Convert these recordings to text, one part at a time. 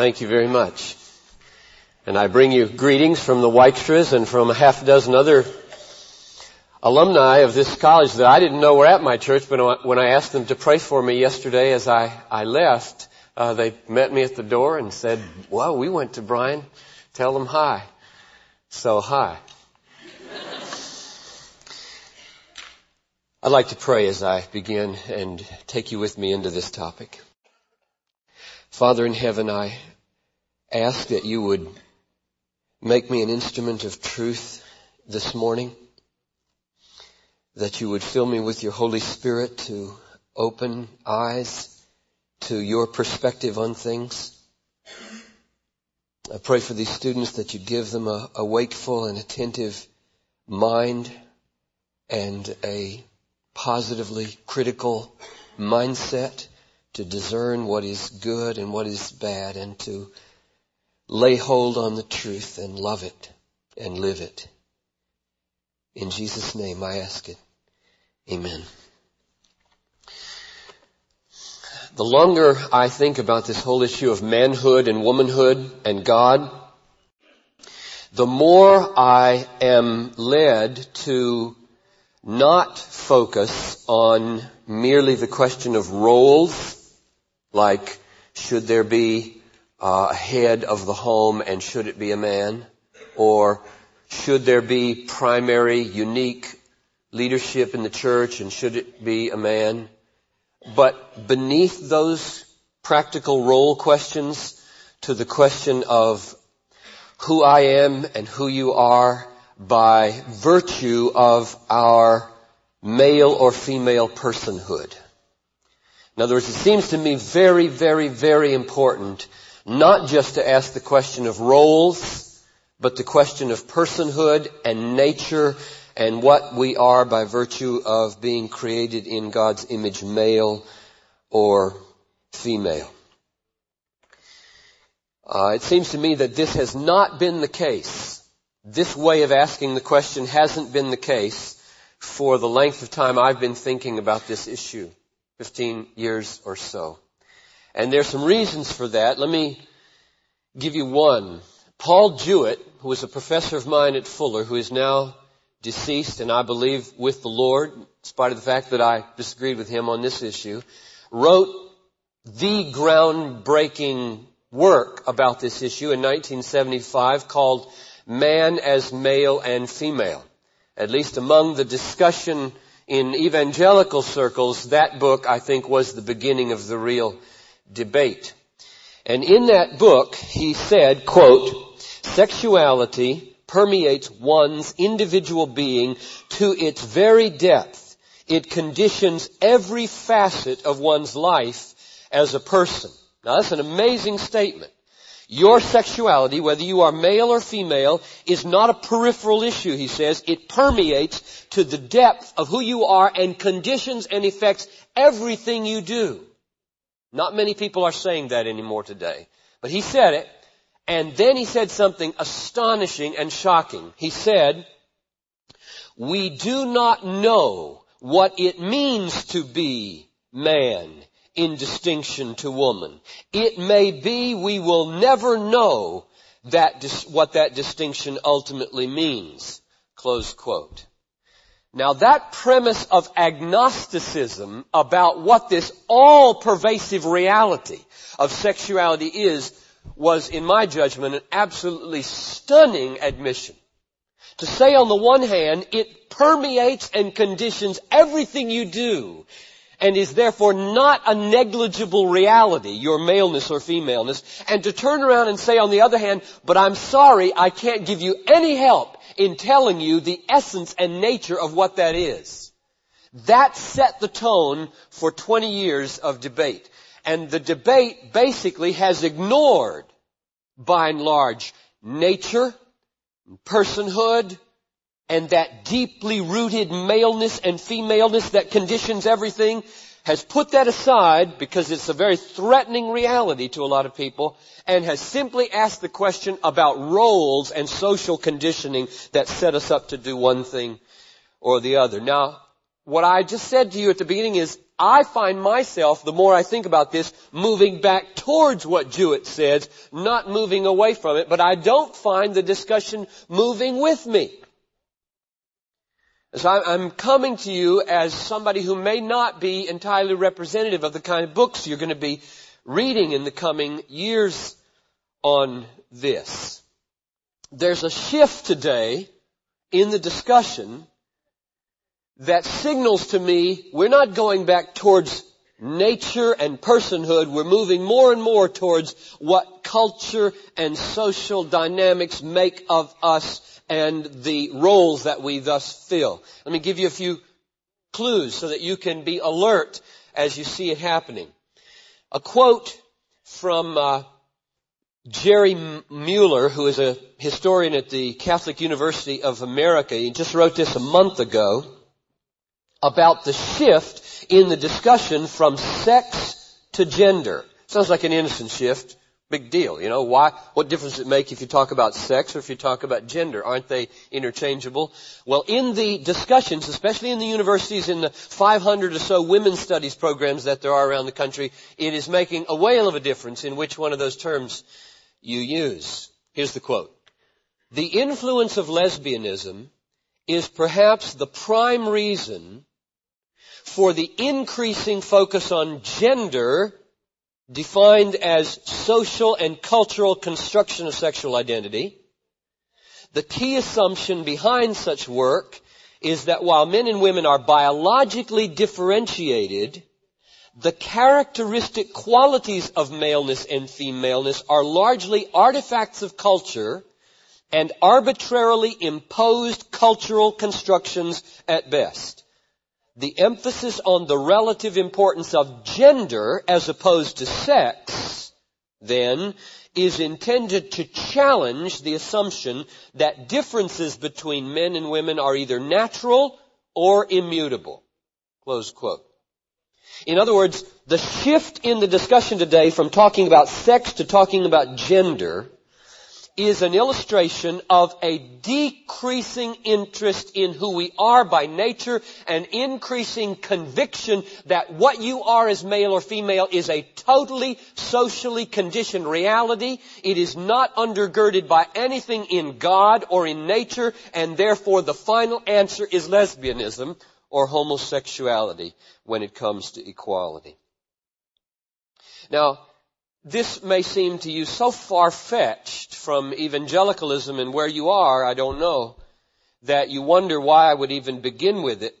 Thank you very much. And I bring you greetings from the Wykstras and from a half dozen other alumni of this college that I didn't know were at my church, but when I asked them to pray for me yesterday as I, I left, uh, they met me at the door and said, well, we went to Bryan. Tell them hi. So hi. I'd like to pray as I begin and take you with me into this topic. Father in heaven, I ask that you would make me an instrument of truth this morning, that you would fill me with your Holy Spirit to open eyes to your perspective on things. I pray for these students that you give them a, a wakeful and attentive mind and a positively critical mindset to discern what is good and what is bad and to lay hold on the truth and love it and live it. In Jesus' name I ask it. Amen. The longer I think about this whole issue of manhood and womanhood and God, the more I am led to not focus on merely the question of roles, like should there be Uh, a head of the home and should it be a man? Or should there be primary, unique leadership in the church and should it be a man? But beneath those practical role questions to the question of who I am and who you are by virtue of our male or female personhood. In other words, it seems to me very, very, very important not just to ask the question of roles, but the question of personhood and nature and what we are by virtue of being created in God's image, male or female. Uh, it seems to me that this has not been the case. This way of asking the question hasn't been the case for the length of time I've been thinking about this issue, 15 years or so. And there's some reasons for that. Let me give you one. Paul Jewett, who was a professor of mine at Fuller, who is now deceased and I believe with the Lord, in spite of the fact that I disagreed with him on this issue, wrote the groundbreaking work about this issue in 1975 called Man as Male and Female. At least among the discussion in evangelical circles, that book I think was the beginning of the real debate. And in that book, he said, quote, sexuality permeates one's individual being to its very depth. It conditions every facet of one's life as a person. Now that's an amazing statement. Your sexuality, whether you are male or female, is not a peripheral issue, he says. It permeates to the depth of who you are and conditions and affects everything you do. Not many people are saying that anymore today. But he said it, and then he said something astonishing and shocking. He said, we do not know what it means to be man in distinction to woman. It may be we will never know that, what that distinction ultimately means. Close quote. Now that premise of agnosticism about what this all-pervasive reality of sexuality is was, in my judgment, an absolutely stunning admission. To say on the one hand, it permeates and conditions everything you do and is therefore not a negligible reality, your maleness or femaleness, and to turn around and say on the other hand, but I'm sorry, I can't give you any help in telling you the essence and nature of what that is. That set the tone for 20 years of debate. And the debate basically has ignored, by and large, nature, personhood, and that deeply rooted maleness and femaleness that conditions everything has put that aside because it's a very threatening reality to a lot of people and has simply asked the question about roles and social conditioning that set us up to do one thing or the other. Now, what I just said to you at the beginning is I find myself, the more I think about this, moving back towards what Jewett says, not moving away from it, but I don't find the discussion moving with me. So I'm coming to you as somebody who may not be entirely representative of the kind of books you're going to be reading in the coming years on this. There's a shift today in the discussion that signals to me we're not going back towards nature and personhood. We're moving more and more towards what culture and social dynamics make of us and the roles that we thus fill. Let me give you a few clues so that you can be alert as you see it happening. A quote from uh, Jerry Muller, who is a historian at the Catholic University of America. He just wrote this a month ago about the shift in the discussion from sex to gender. Sounds like an innocent shift. Big deal. You know, why, what difference does it make if you talk about sex or if you talk about gender? Aren't they interchangeable? Well, in the discussions, especially in the universities, in the 500 or so women's studies programs that there are around the country, it is making a whale of a difference in which one of those terms you use. Here's the quote. The influence of lesbianism is perhaps the prime reason for the increasing focus on gender defined as social and cultural construction of sexual identity. The key assumption behind such work is that while men and women are biologically differentiated, the characteristic qualities of maleness and femaleness are largely artifacts of culture and arbitrarily imposed cultural constructions at best the emphasis on the relative importance of gender as opposed to sex, then, is intended to challenge the assumption that differences between men and women are either natural or immutable. Close quote. In other words, the shift in the discussion today from talking about sex to talking about gender is an illustration of a decreasing interest in who we are by nature and increasing conviction that what you are as male or female is a totally socially conditioned reality. It is not undergirded by anything in God or in nature and therefore the final answer is lesbianism or homosexuality when it comes to equality. Now, this may seem to you so far-fetched from evangelicalism and where you are, I don't know, that you wonder why I would even begin with it.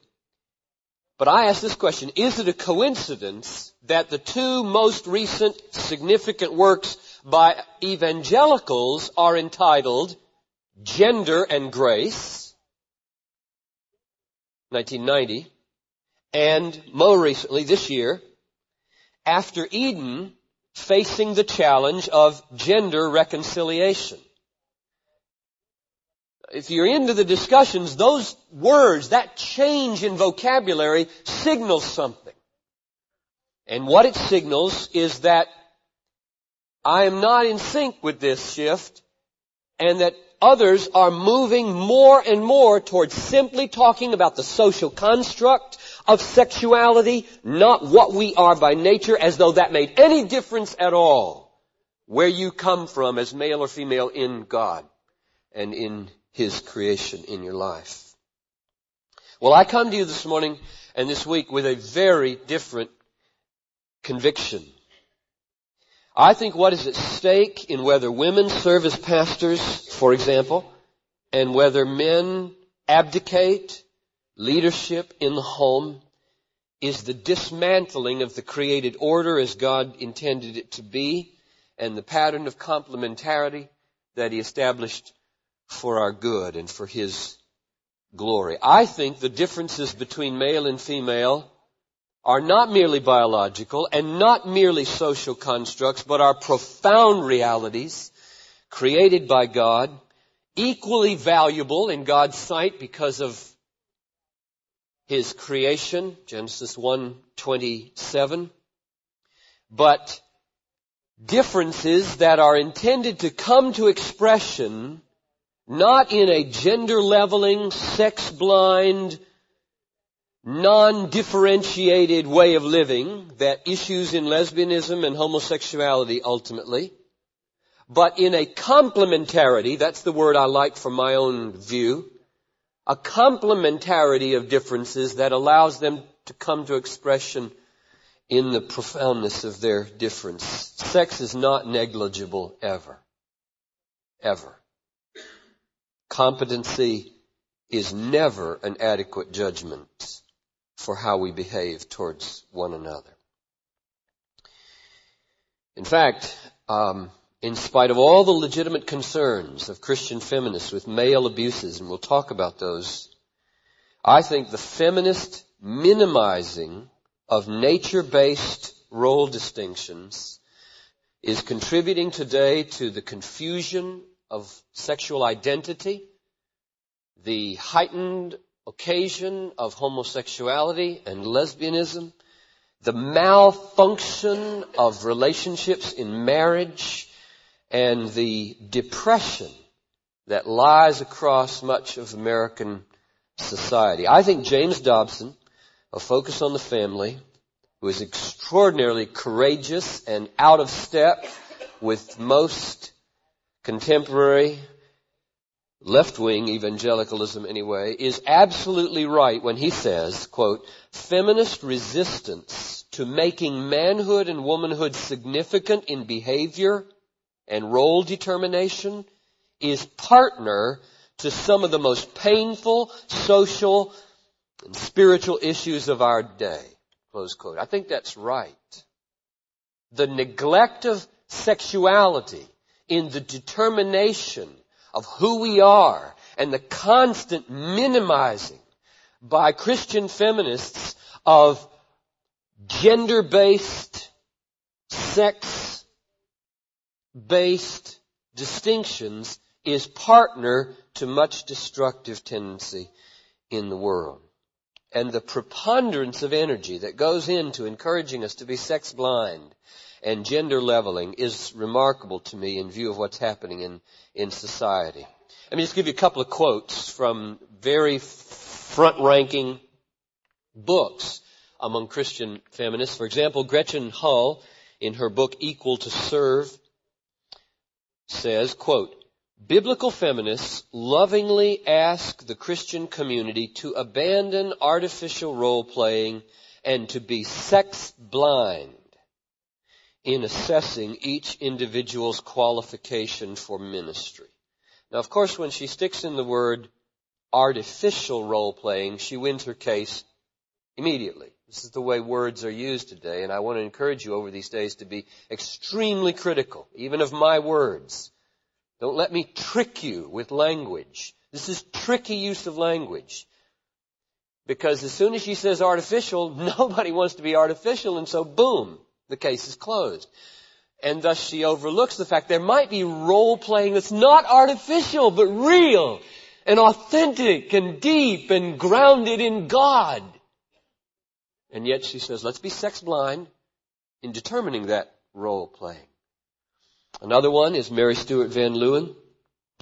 But I ask this question, is it a coincidence that the two most recent significant works by evangelicals are entitled Gender and Grace, 1990, and more recently, this year, After Eden, facing the challenge of gender reconciliation. If you're into the discussions, those words, that change in vocabulary signals something. And what it signals is that I am not in sync with this shift and that others are moving more and more towards simply talking about the social construct of sexuality, not what we are by nature, as though that made any difference at all where you come from as male or female in God and in His creation in your life. Well, I come to you this morning and this week with a very different conviction. I think what is at stake in whether women serve as pastors, for example, and whether men abdicate leadership in the home is the dismantling of the created order as God intended it to be and the pattern of complementarity that He established for our good and for His glory. I think the differences between male and female are not merely biological and not merely social constructs, but are profound realities created by God, equally valuable in God's sight because of his creation, Genesis 1:27, but differences that are intended to come to expression not in a gender leveling, sex blind, non-differentiated way of living that issues in lesbianism and homosexuality ultimately, but in a complementarity, that's the word I like from my own view, a complementarity of differences that allows them to come to expression in the profoundness of their difference. Sex is not negligible ever. Ever. Competency is never an adequate judgment for how we behave towards one another. In fact, um, in spite of all the legitimate concerns of Christian feminists with male abuses, and we'll talk about those, I think the feminist minimizing of nature-based role distinctions is contributing today to the confusion of sexual identity, the heightened occasion of homosexuality and lesbianism, the malfunction of relationships in marriage, and the depression that lies across much of American society. I think James Dobson a focus on the family, who is extraordinarily courageous and out of step with most contemporary left-wing evangelicalism anyway, is absolutely right when he says, quote, feminist resistance to making manhood and womanhood significant in behavior and role determination is partner to some of the most painful social and spiritual issues of our day. Close quote. I think that's right. The neglect of sexuality in the determination of who we are and the constant minimizing by Christian feminists of gender-based, sex-based distinctions is partner to much destructive tendency in the world. And the preponderance of energy that goes into encouraging us to be sex blind and gender leveling is remarkable to me in view of what's happening in, in society. Let me just give you a couple of quotes from very front ranking books among Christian feminists. For example, Gretchen Hull, in her book Equal to Serve, says, quote, Biblical feminists lovingly ask the Christian community to abandon artificial role playing and to be sex blind in assessing each individual's qualification for ministry. Now, of course, when she sticks in the word artificial role playing, she wins her case immediately. This is the way words are used today, and I want to encourage you over these days to be extremely critical, even of my words. Don't let me trick you with language. This is tricky use of language. Because as soon as she says artificial, nobody wants to be artificial and so boom, the case is closed. And thus she overlooks the fact there might be role playing that's not artificial, but real and authentic and deep and grounded in God. And yet she says, let's be sex blind in determining that role playing. Another one is Mary Stuart Van Leeuwen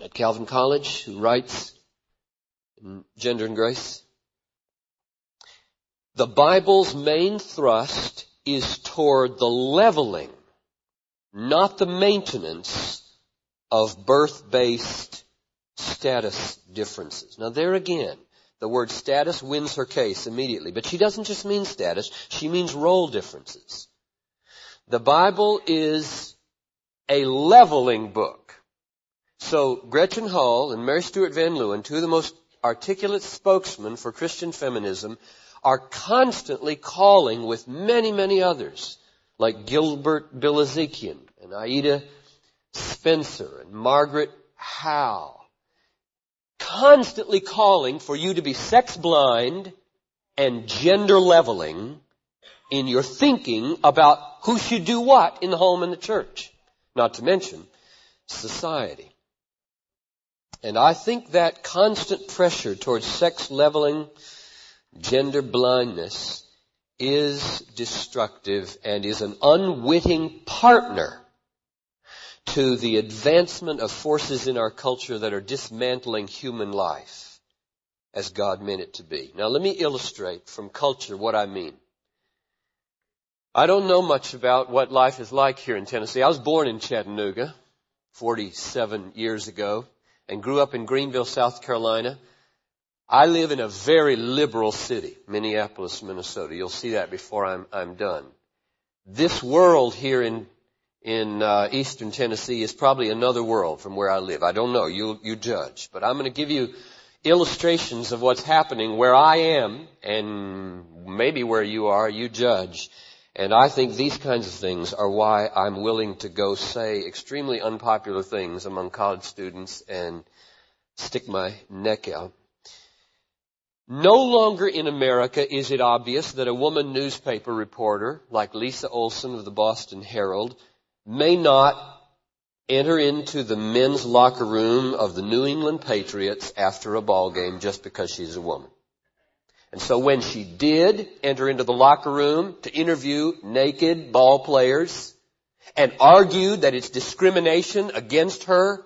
at Calvin College, who writes in Gender and Grace. The Bible's main thrust is toward the leveling, not the maintenance of birth-based status differences. Now there again, the word status wins her case immediately, but she doesn't just mean status, she means role differences. The Bible is a leveling book. So Gretchen Hull and Mary Stuart Van Leeuwen, two of the most articulate spokesmen for Christian feminism, are constantly calling with many, many others, like Gilbert Bilezikian and Aida Spencer and Margaret Howe, constantly calling for you to be sex blind and gender leveling in your thinking about who should do what in the home and the church not to mention society. And I think that constant pressure towards sex leveling, gender blindness is destructive and is an unwitting partner to the advancement of forces in our culture that are dismantling human life as God meant it to be. Now let me illustrate from culture what I mean. I don't know much about what life is like here in Tennessee. I was born in Chattanooga 47 years ago and grew up in Greenville, South Carolina. I live in a very liberal city, Minneapolis, Minnesota. You'll see that before I'm, I'm done. This world here in in uh, eastern Tennessee is probably another world from where I live. I don't know. You you judge, but I'm going to give you illustrations of what's happening where I am and maybe where you are. You judge. And I think these kinds of things are why I'm willing to go say extremely unpopular things among college students and stick my neck out. No longer in America is it obvious that a woman newspaper reporter like Lisa Olson of the Boston Herald may not enter into the men's locker room of the New England Patriots after a ball game just because she's a woman. And so when she did enter into the locker room to interview naked ball players and argued that it's discrimination against her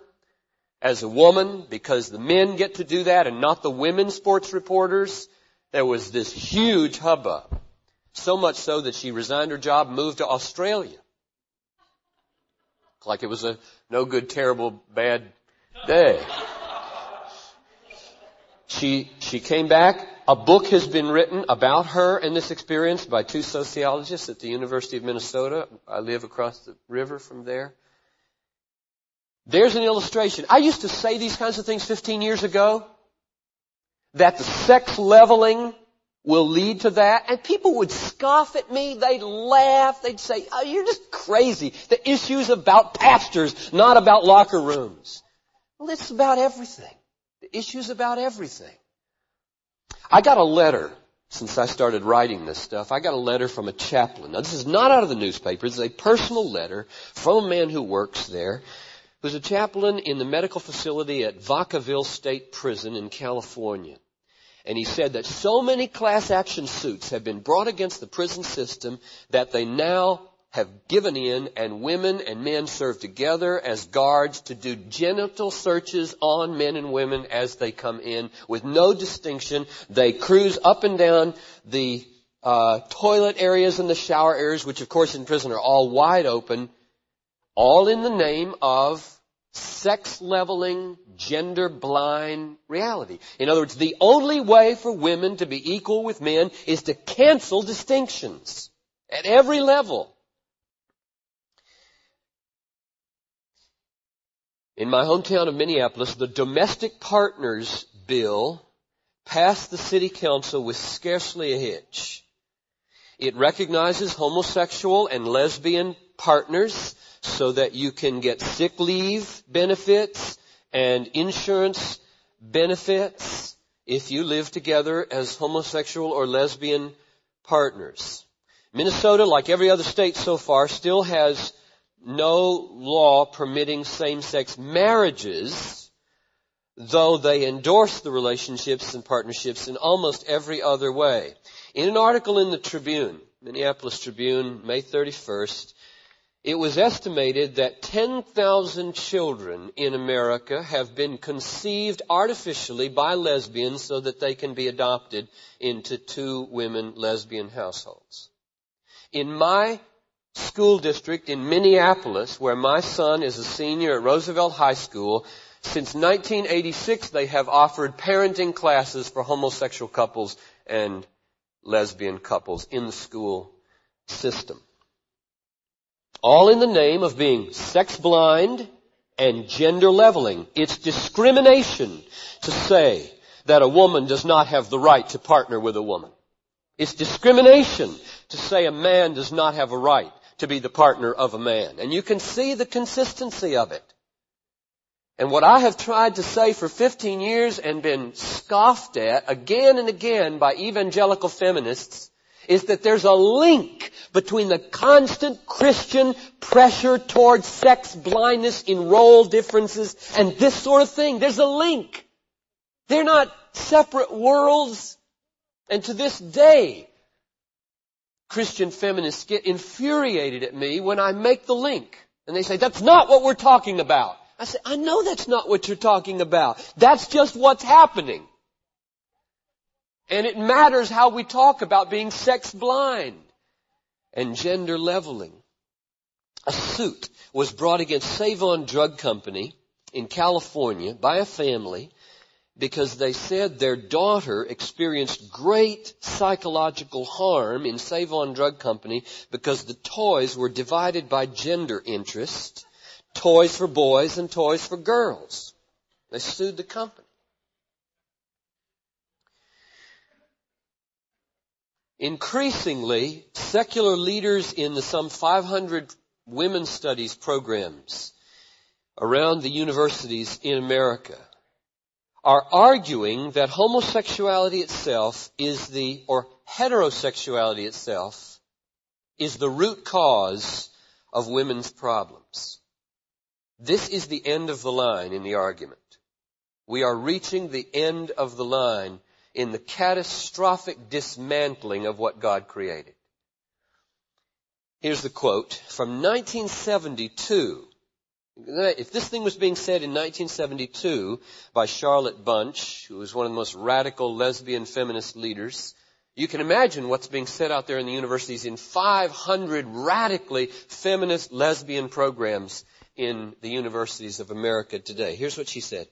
as a woman because the men get to do that and not the women sports reporters, there was this huge hubbub. So much so that she resigned her job moved to Australia. Like it was a no good, terrible, bad day. She, she came back a book has been written about her and this experience by two sociologists at the University of Minnesota. I live across the river from there. There's an illustration. I used to say these kinds of things 15 years ago. That the sex leveling will lead to that. And people would scoff at me. They'd laugh. They'd say, oh, you're just crazy. The issue's about pastors, not about locker rooms. Well, it's about everything. The issue's about everything. I got a letter since I started writing this stuff. I got a letter from a chaplain. Now this is not out of the newspaper. It's a personal letter from a man who works there who's a chaplain in the medical facility at Vacaville State Prison in California. And he said that so many class action suits have been brought against the prison system that they now have given in and women and men serve together as guards to do genital searches on men and women as they come in with no distinction. They cruise up and down the uh, toilet areas and the shower areas, which of course in prison are all wide open, all in the name of sex leveling, gender blind reality. In other words, the only way for women to be equal with men is to cancel distinctions at every level. In my hometown of Minneapolis, the domestic partners bill passed the city council with scarcely a hitch. It recognizes homosexual and lesbian partners so that you can get sick leave benefits and insurance benefits if you live together as homosexual or lesbian partners. Minnesota, like every other state so far, still has no law permitting same-sex marriages, though they endorse the relationships and partnerships in almost every other way. In an article in the Tribune, Minneapolis Tribune, May 31st, it was estimated that 10,000 children in America have been conceived artificially by lesbians so that they can be adopted into two women lesbian households. In my school district in Minneapolis, where my son is a senior at Roosevelt High School. Since 1986, they have offered parenting classes for homosexual couples and lesbian couples in the school system. All in the name of being sex blind and gender leveling. It's discrimination to say that a woman does not have the right to partner with a woman. It's discrimination to say a man does not have a right to be the partner of a man. And you can see the consistency of it. And what I have tried to say for 15 years and been scoffed at again and again by evangelical feminists is that there's a link between the constant Christian pressure towards sex blindness in role differences and this sort of thing. There's a link. They're not separate worlds. And to this day, Christian feminists get infuriated at me when I make the link. And they say, that's not what we're talking about. I say, I know that's not what you're talking about. That's just what's happening. And it matters how we talk about being sex blind and gender leveling. A suit was brought against Save-On Drug Company in California by a family because they said their daughter experienced great psychological harm in Save-On Drug Company because the toys were divided by gender interest, toys for boys and toys for girls. They sued the company. Increasingly, secular leaders in the some 500 women's studies programs around the universities in America are arguing that homosexuality itself is the, or heterosexuality itself is the root cause of women's problems. This is the end of the line in the argument. We are reaching the end of the line in the catastrophic dismantling of what God created. Here's the quote from 1972. If this thing was being said in 1972 by Charlotte Bunch, who was one of the most radical lesbian feminist leaders, you can imagine what's being said out there in the universities in 500 radically feminist lesbian programs in the universities of America today. Here's what she said.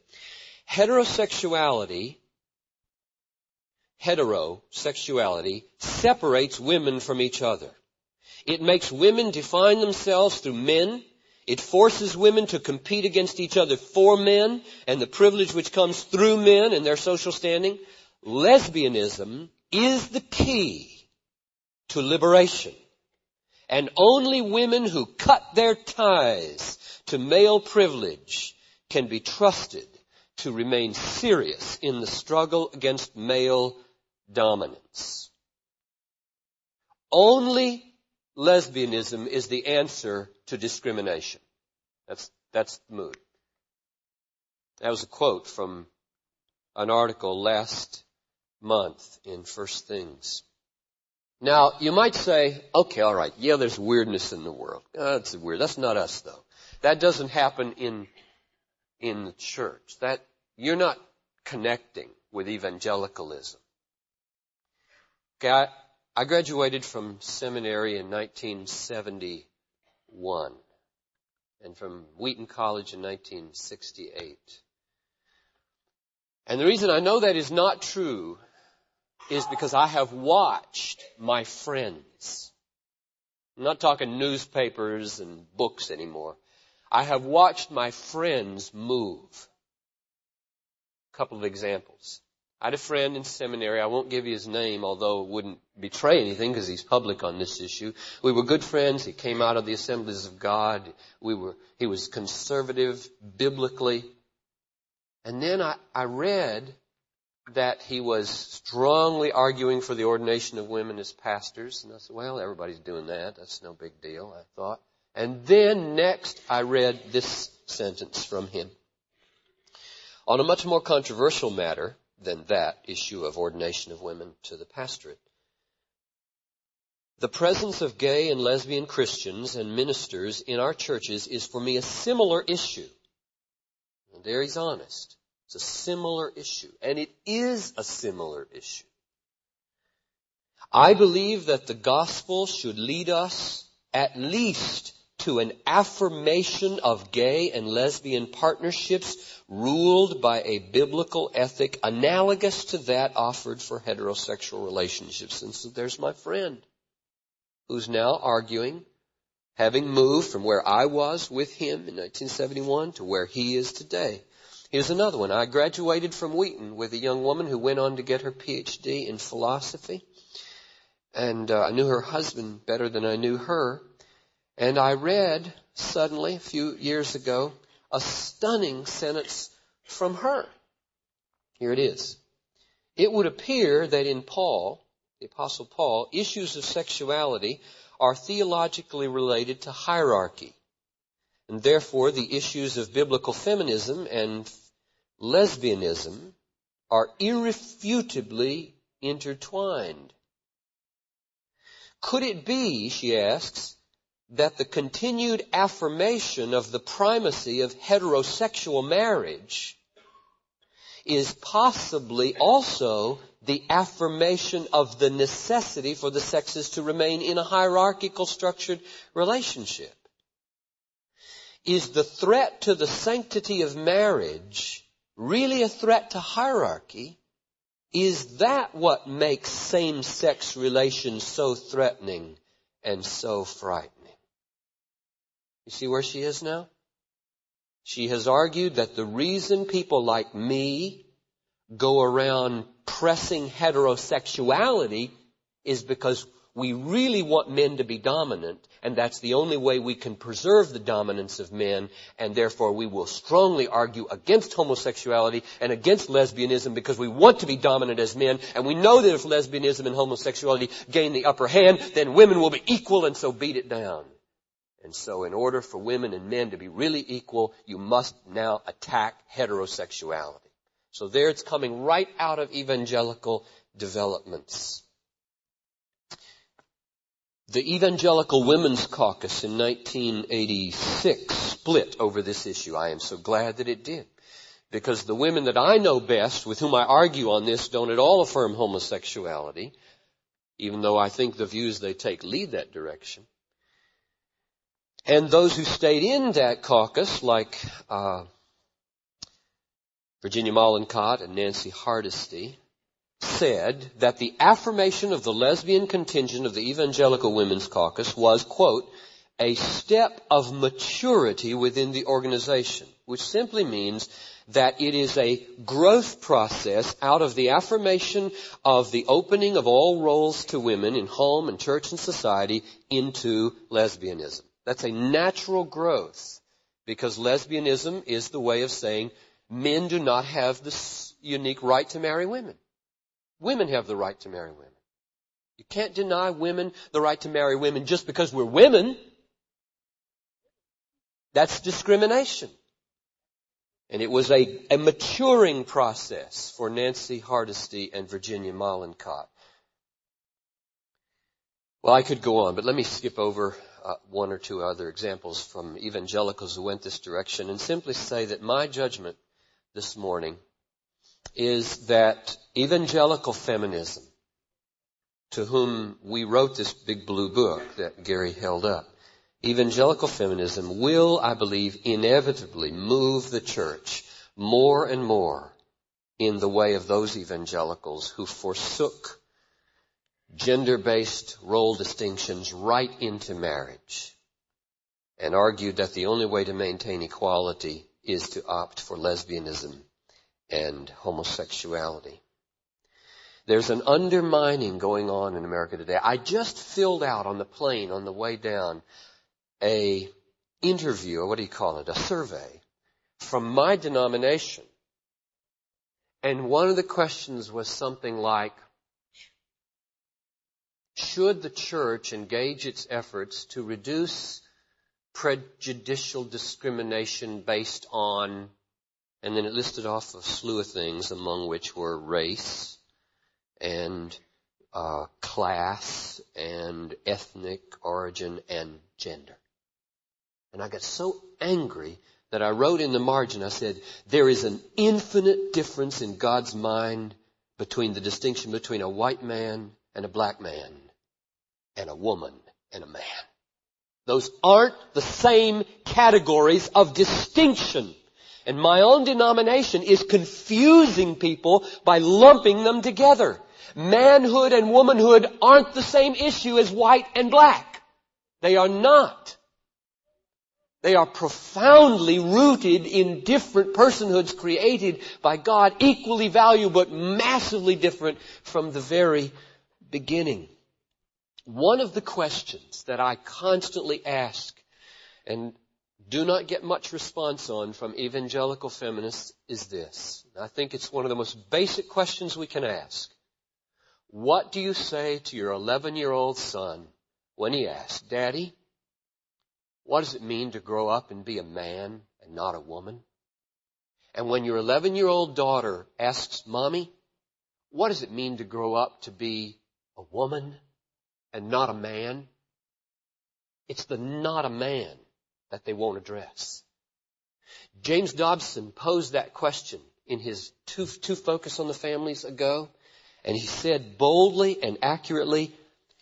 Heterosexuality heterosexuality separates women from each other. It makes women define themselves through men. It forces women to compete against each other for men and the privilege which comes through men and their social standing. Lesbianism is the key to liberation. And only women who cut their ties to male privilege can be trusted to remain serious in the struggle against male dominance. Only lesbianism is the answer to discrimination. That's, that's the mood. That was a quote from an article last month in First Things. Now, you might say, okay, alright, yeah, there's weirdness in the world. Oh, that's weird. That's not us though. That doesn't happen in, in the church. That, you're not connecting with evangelicalism. Okay, I, I graduated from seminary in 1971 and from Wheaton College in 1968. And the reason I know that is not true is because I have watched my friends. I'm not talking newspapers and books anymore. I have watched my friends move. A couple of examples. I had a friend in seminary. I won't give you his name, although it wouldn't betray anything because he's public on this issue. We were good friends. He came out of the assemblies of God. We were, he was conservative biblically. And then I, I read that he was strongly arguing for the ordination of women as pastors. And I said, well, everybody's doing that. That's no big deal, I thought. And then next I read this sentence from him. On a much more controversial matter, than that issue of ordination of women to the pastorate. The presence of gay and lesbian Christians and ministers in our churches is for me a similar issue. And there he's honest. It's a similar issue. And it is a similar issue. I believe that the gospel should lead us at least to an affirmation of gay and lesbian partnerships ruled by a biblical ethic analogous to that offered for heterosexual relationships. And so there's my friend who's now arguing, having moved from where I was with him in 1971 to where he is today. Here's another one. I graduated from Wheaton with a young woman who went on to get her PhD in philosophy. And uh, I knew her husband better than I knew her. And I read suddenly a few years ago a stunning sentence from her. Here it is. It would appear that in Paul, the apostle Paul, issues of sexuality are theologically related to hierarchy. And therefore the issues of biblical feminism and lesbianism are irrefutably intertwined. Could it be, she asks, that the continued affirmation of the primacy of heterosexual marriage is possibly also the affirmation of the necessity for the sexes to remain in a hierarchical structured relationship. Is the threat to the sanctity of marriage really a threat to hierarchy? Is that what makes same-sex relations so threatening and so frightening? You see where she is now? She has argued that the reason people like me go around pressing heterosexuality is because we really want men to be dominant, and that's the only way we can preserve the dominance of men, and therefore we will strongly argue against homosexuality and against lesbianism because we want to be dominant as men, and we know that if lesbianism and homosexuality gain the upper hand, then women will be equal and so beat it down. And so in order for women and men to be really equal, you must now attack heterosexuality. So there it's coming right out of evangelical developments. The Evangelical Women's Caucus in 1986 split over this issue. I am so glad that it did. Because the women that I know best, with whom I argue on this, don't at all affirm homosexuality, even though I think the views they take lead that direction. And those who stayed in that caucus, like uh, Virginia Mollenkott and Nancy Hardesty, said that the affirmation of the lesbian contingent of the Evangelical Women's Caucus was, quote, a step of maturity within the organization, which simply means that it is a growth process out of the affirmation of the opening of all roles to women in home and church and society into lesbianism. That's a natural growth because lesbianism is the way of saying men do not have this unique right to marry women. Women have the right to marry women. You can't deny women the right to marry women just because we're women. That's discrimination. And it was a, a maturing process for Nancy Hardesty and Virginia Mollenkott. Well, I could go on, but let me skip over uh, one or two other examples from evangelicals who went this direction and simply say that my judgment this morning is that evangelical feminism, to whom we wrote this big blue book that Gary held up, evangelical feminism will, I believe, inevitably move the church more and more in the way of those evangelicals who forsook gender-based role distinctions right into marriage and argued that the only way to maintain equality is to opt for lesbianism and homosexuality. There's an undermining going on in America today. I just filled out on the plane on the way down a interview, or what do you call it, a survey from my denomination. And one of the questions was something like, should the church engage its efforts to reduce prejudicial discrimination based on, and then it listed off a slew of things, among which were race and uh, class and ethnic origin and gender. And I got so angry that I wrote in the margin, I said, there is an infinite difference in God's mind between the distinction between a white man and a black man and a woman and a man. Those aren't the same categories of distinction. And my own denomination is confusing people by lumping them together. Manhood and womanhood aren't the same issue as white and black. They are not. They are profoundly rooted in different personhoods created by God, equally valuable but massively different from the very beginning. One of the questions that I constantly ask and do not get much response on from evangelical feminists is this. I think it's one of the most basic questions we can ask. What do you say to your 11 year old son when he asks, Daddy, what does it mean to grow up and be a man and not a woman? And when your 11 year old daughter asks, Mommy, what does it mean to grow up to be a woman and not a man, it's the not a man that they won't address. James Dobson posed that question in his two, two focus on the families ago, And he said boldly and accurately,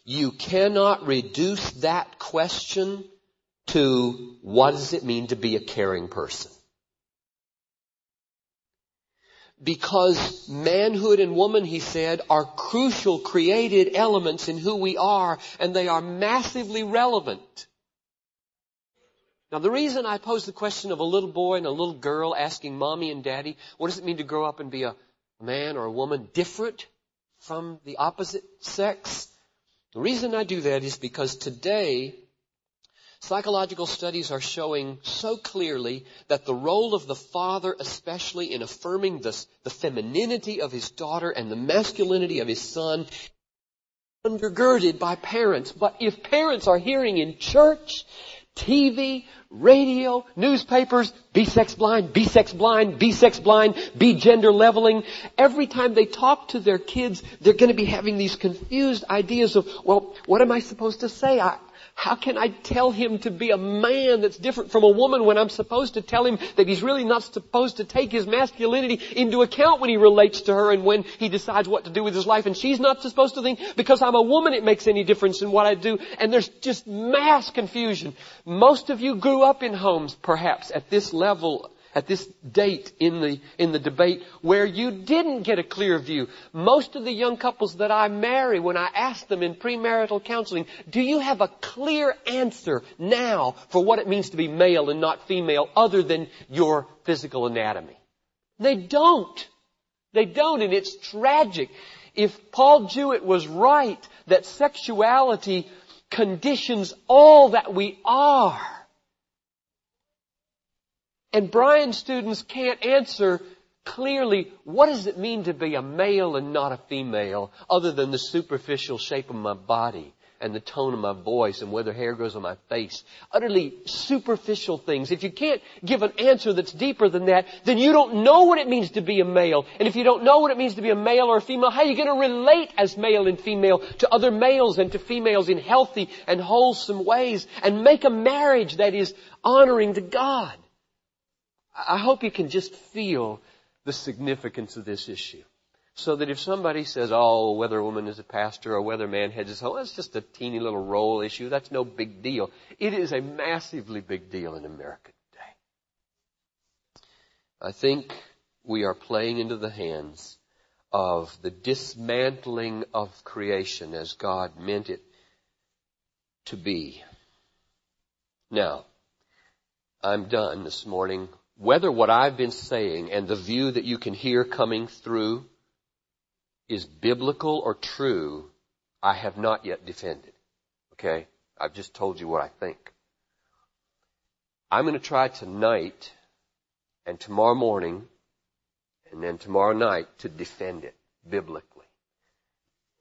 you cannot reduce that question to what does it mean to be a caring person? Because manhood and woman, he said, are crucial created elements in who we are, and they are massively relevant. Now the reason I pose the question of a little boy and a little girl asking mommy and daddy, what does it mean to grow up and be a man or a woman different from the opposite sex? The reason I do that is because today, psychological studies are showing so clearly that the role of the father, especially in affirming the, the femininity of his daughter and the masculinity of his son, undergirded by parents. But if parents are hearing in church TV, radio, newspapers, be sex blind, be sex blind, be sex blind, be gender leveling. Every time they talk to their kids, they're going to be having these confused ideas of, well, what am I supposed to say? I, how can I tell him to be a man that's different from a woman when I'm supposed to tell him that he's really not supposed to take his masculinity into account when he relates to her and when he decides what to do with his life and she's not supposed to think because I'm a woman it makes any difference in what I do and there's just mass confusion. Most of you grew up in homes perhaps at this level at this date in the, in the debate where you didn't get a clear view. Most of the young couples that I marry, when I ask them in premarital counseling, do you have a clear answer now for what it means to be male and not female other than your physical anatomy? They don't. They don't, and it's tragic. If Paul Jewett was right that sexuality conditions all that we are, and Bryan students can't answer clearly what does it mean to be a male and not a female other than the superficial shape of my body and the tone of my voice and whether hair grows on my face. Utterly superficial things. If you can't give an answer that's deeper than that, then you don't know what it means to be a male. And if you don't know what it means to be a male or a female, how are you going to relate as male and female to other males and to females in healthy and wholesome ways and make a marriage that is honoring to God? I hope you can just feel the significance of this issue. So that if somebody says, oh, whether a woman is a pastor or whether a man heads his home, that's just a teeny little role issue. That's no big deal. It is a massively big deal in America today. I think we are playing into the hands of the dismantling of creation as God meant it to be. Now, I'm done this morning whether what I've been saying and the view that you can hear coming through is biblical or true, I have not yet defended. Okay? I've just told you what I think. I'm going to try tonight and tomorrow morning and then tomorrow night to defend it biblically.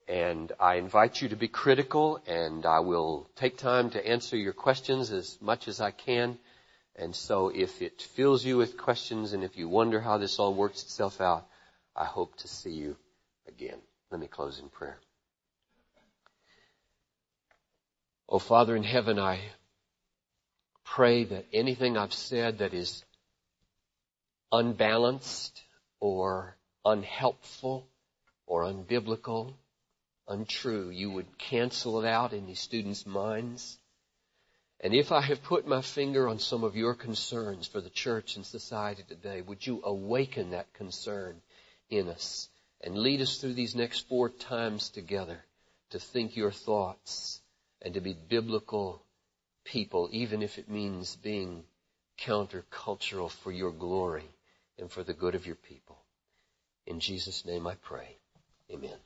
And I invite you to be critical and I will take time to answer your questions as much as I can. And so if it fills you with questions and if you wonder how this all works itself out, I hope to see you again. Let me close in prayer. Oh Father in heaven, I pray that anything I've said that is unbalanced or unhelpful or unbiblical, untrue, you would cancel it out in these students' minds. And if I have put my finger on some of your concerns for the church and society today, would you awaken that concern in us and lead us through these next four times together to think your thoughts and to be biblical people, even if it means being countercultural for your glory and for the good of your people. In Jesus' name I pray. Amen.